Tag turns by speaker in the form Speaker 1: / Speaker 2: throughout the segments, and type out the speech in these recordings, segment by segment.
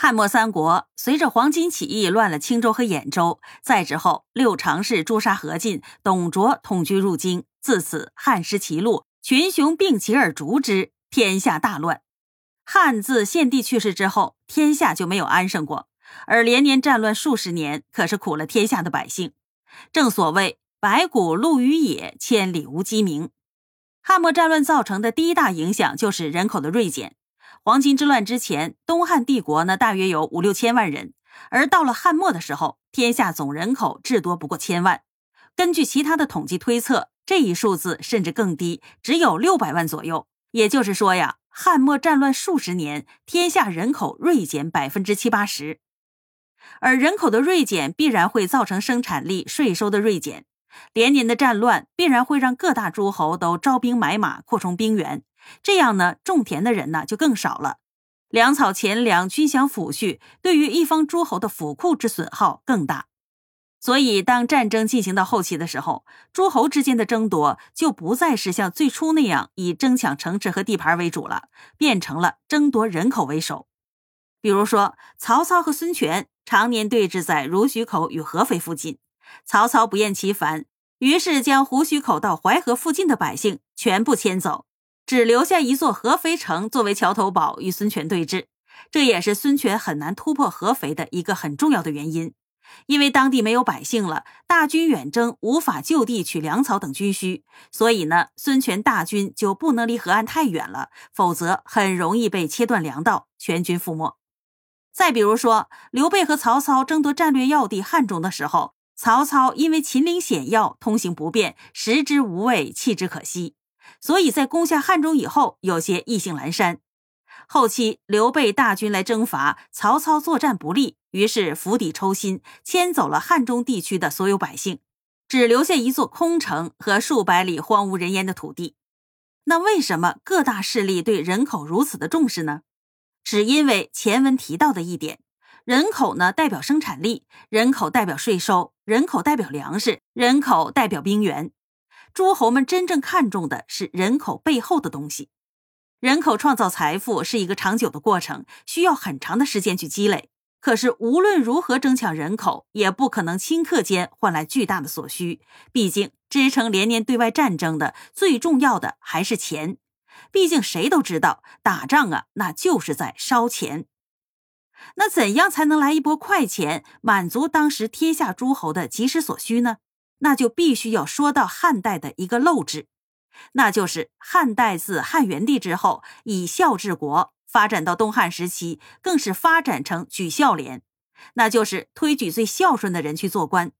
Speaker 1: 汉末三国，随着黄巾起义乱了青州和兖州，再之后六常侍诛杀何进，董卓统军入京，自此汉失其路，群雄并起而逐之，天下大乱。汉自献帝去世之后，天下就没有安生过，而连年战乱数十年，可是苦了天下的百姓。正所谓白骨露于野，千里无鸡鸣。汉末战乱造成的第一大影响就是人口的锐减。黄巾之乱之前，东汉帝国呢大约有五六千万人，而到了汉末的时候，天下总人口至多不过千万。根据其他的统计推测，这一数字甚至更低，只有六百万左右。也就是说呀，汉末战乱数十年，天下人口锐减百分之七八十。而人口的锐减必然会造成生产力、税收的锐减。连年的战乱必然会让各大诸侯都招兵买马，扩充兵源。这样呢，种田的人呢就更少了，粮草、钱粮均享抚恤，对于一方诸侯的府库之损耗更大。所以，当战争进行到后期的时候，诸侯之间的争夺就不再是像最初那样以争抢城池和地盘为主了，变成了争夺人口为首。比如说，曹操和孙权常年对峙在濡须口与合肥附近，曹操不厌其烦，于是将胡须口到淮河附近的百姓全部迁走。只留下一座合肥城作为桥头堡与孙权对峙，这也是孙权很难突破合肥的一个很重要的原因。因为当地没有百姓了，大军远征无法就地取粮草等军需，所以呢，孙权大军就不能离河岸太远了，否则很容易被切断粮道，全军覆没。再比如说，刘备和曹操争夺战略要地汉中的时候，曹操因为秦岭险要，通行不便，食之无味，弃之可惜。所以在攻下汉中以后，有些意兴阑珊。后期刘备大军来征伐，曹操作战不利，于是釜底抽薪，迁走了汉中地区的所有百姓，只留下一座空城和数百里荒无人烟的土地。那为什么各大势力对人口如此的重视呢？只因为前文提到的一点：人口呢代表生产力，人口代表税收，人口代表粮食，人口代表兵源。诸侯们真正看重的是人口背后的东西。人口创造财富是一个长久的过程，需要很长的时间去积累。可是无论如何争抢人口，也不可能顷刻间换来巨大的所需。毕竟支撑连年对外战争的最重要的还是钱。毕竟谁都知道，打仗啊，那就是在烧钱。那怎样才能来一波快钱，满足当时天下诸侯的及时所需呢？那就必须要说到汉代的一个陋制，那就是汉代自汉元帝之后以孝治国，发展到东汉时期更是发展成举孝廉，那就是推举最孝顺的人去做官。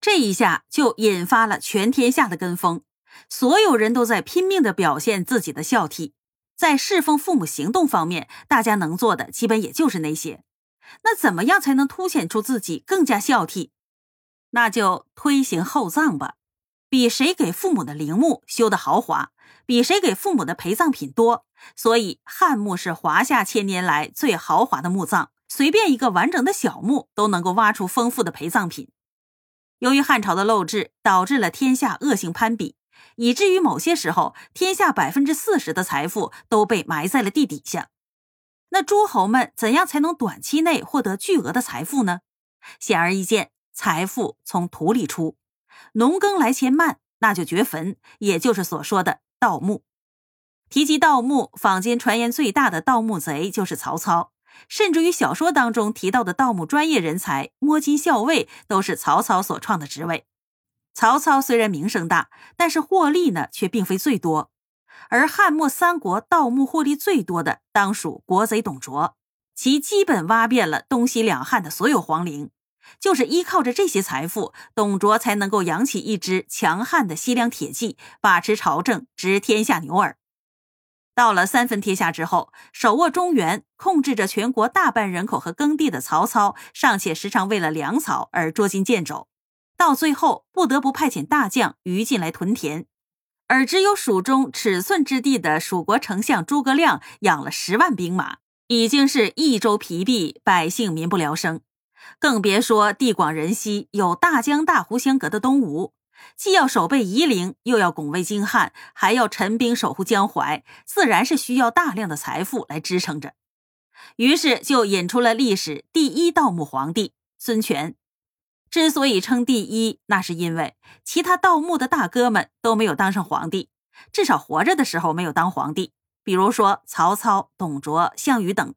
Speaker 1: 这一下就引发了全天下的跟风，所有人都在拼命的表现自己的孝悌。在侍奉父母行动方面，大家能做的基本也就是那些。那怎么样才能凸显出自己更加孝悌？那就推行厚葬吧，比谁给父母的陵墓修的豪华，比谁给父母的陪葬品多。所以汉墓是华夏千年来最豪华的墓葬，随便一个完整的小墓都能够挖出丰富的陪葬品。由于汉朝的陋制，导致了天下恶性攀比，以至于某些时候，天下百分之四十的财富都被埋在了地底下。那诸侯们怎样才能短期内获得巨额的财富呢？显而易见。财富从土里出，农耕来钱慢，那就掘坟，也就是所说的盗墓。提及盗墓，坊间传言最大的盗墓贼就是曹操，甚至于小说当中提到的盗墓专业人才摸金校尉，都是曹操所创的职位。曹操虽然名声大，但是获利呢却并非最多。而汉末三国盗墓获利最多的，当属国贼董卓，其基本挖遍了东西两汉的所有皇陵。就是依靠着这些财富，董卓才能够养起一支强悍的西凉铁骑，把持朝政，执天下牛耳。到了三分天下之后，手握中原，控制着全国大半人口和耕地的曹操，尚且时常为了粮草而捉襟见肘，到最后不得不派遣大将于禁来屯田，而只有蜀中尺寸之地的蜀国丞相诸葛亮养了十万兵马，已经是益州疲弊，百姓民不聊生。更别说地广人稀、有大江大湖相隔的东吴，既要守备夷陵，又要拱卫京汉，还要陈兵守护江淮，自然是需要大量的财富来支撑着。于是就引出了历史第一盗墓皇帝孙权。之所以称第一，那是因为其他盗墓的大哥们都没有当上皇帝，至少活着的时候没有当皇帝。比如说曹操、董卓、项羽等。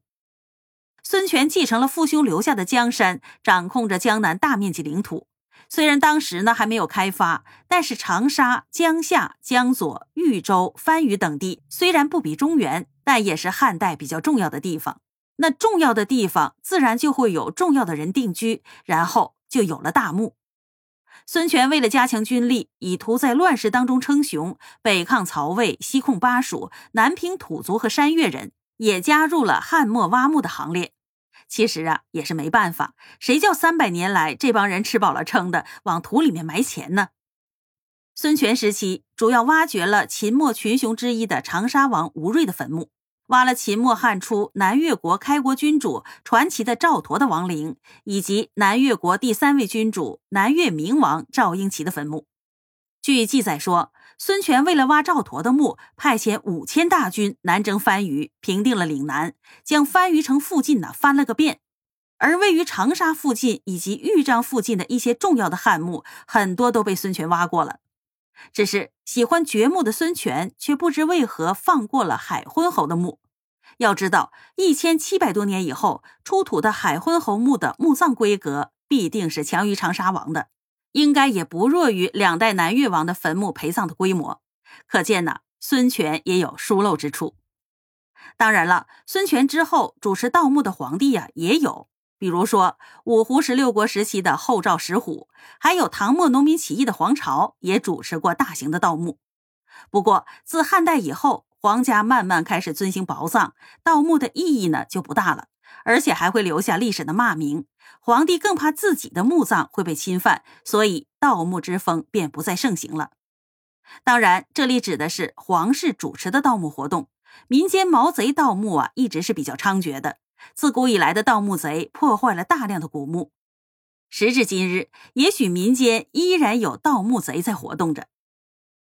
Speaker 1: 孙权继承了父兄留下的江山，掌控着江南大面积领土。虽然当时呢还没有开发，但是长沙、江夏、江左、豫州、番禺等地虽然不比中原，但也是汉代比较重要的地方。那重要的地方，自然就会有重要的人定居，然后就有了大墓。孙权为了加强军力，以图在乱世当中称雄，北抗曹魏，西控巴蜀，南平土族和山越人，也加入了汉末挖墓的行列。其实啊，也是没办法，谁叫三百年来这帮人吃饱了撑的往土里面埋钱呢？孙权时期主要挖掘了秦末群雄之一的长沙王吴瑞的坟墓，挖了秦末汉初南越国开国君主传奇的赵佗的亡灵，以及南越国第三位君主南越明王赵婴齐的坟墓。据记载说。孙权为了挖赵佗的墓，派遣五千大军南征番禺，平定了岭南，将番禺城附近呢翻了个遍。而位于长沙附近以及豫章附近的一些重要的汉墓，很多都被孙权挖过了。只是喜欢掘墓的孙权，却不知为何放过了海昏侯的墓。要知道，一千七百多年以后出土的海昏侯墓的墓葬规格，必定是强于长沙王的。应该也不弱于两代南越王的坟墓陪葬的规模，可见呢，孙权也有疏漏之处。当然了，孙权之后主持盗墓的皇帝呀也有，比如说五胡十六国时期的后赵石虎，还有唐末农民起义的黄巢也主持过大型的盗墓。不过自汉代以后，皇家慢慢开始遵行薄葬，盗墓的意义呢就不大了。而且还会留下历史的骂名，皇帝更怕自己的墓葬会被侵犯，所以盗墓之风便不再盛行了。当然，这里指的是皇室主持的盗墓活动，民间毛贼盗墓啊，一直是比较猖獗的。自古以来的盗墓贼破坏了大量的古墓，时至今日，也许民间依然有盗墓贼在活动着。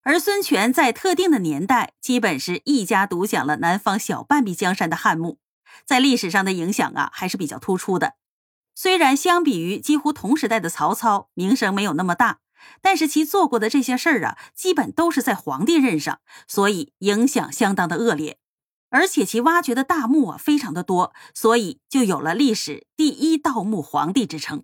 Speaker 1: 而孙权在特定的年代，基本是一家独享了南方小半壁江山的汉墓。在历史上的影响啊，还是比较突出的。虽然相比于几乎同时代的曹操，名声没有那么大，但是其做过的这些事儿啊，基本都是在皇帝任上，所以影响相当的恶劣。而且其挖掘的大墓啊，非常的多，所以就有了历史第一盗墓皇帝之称。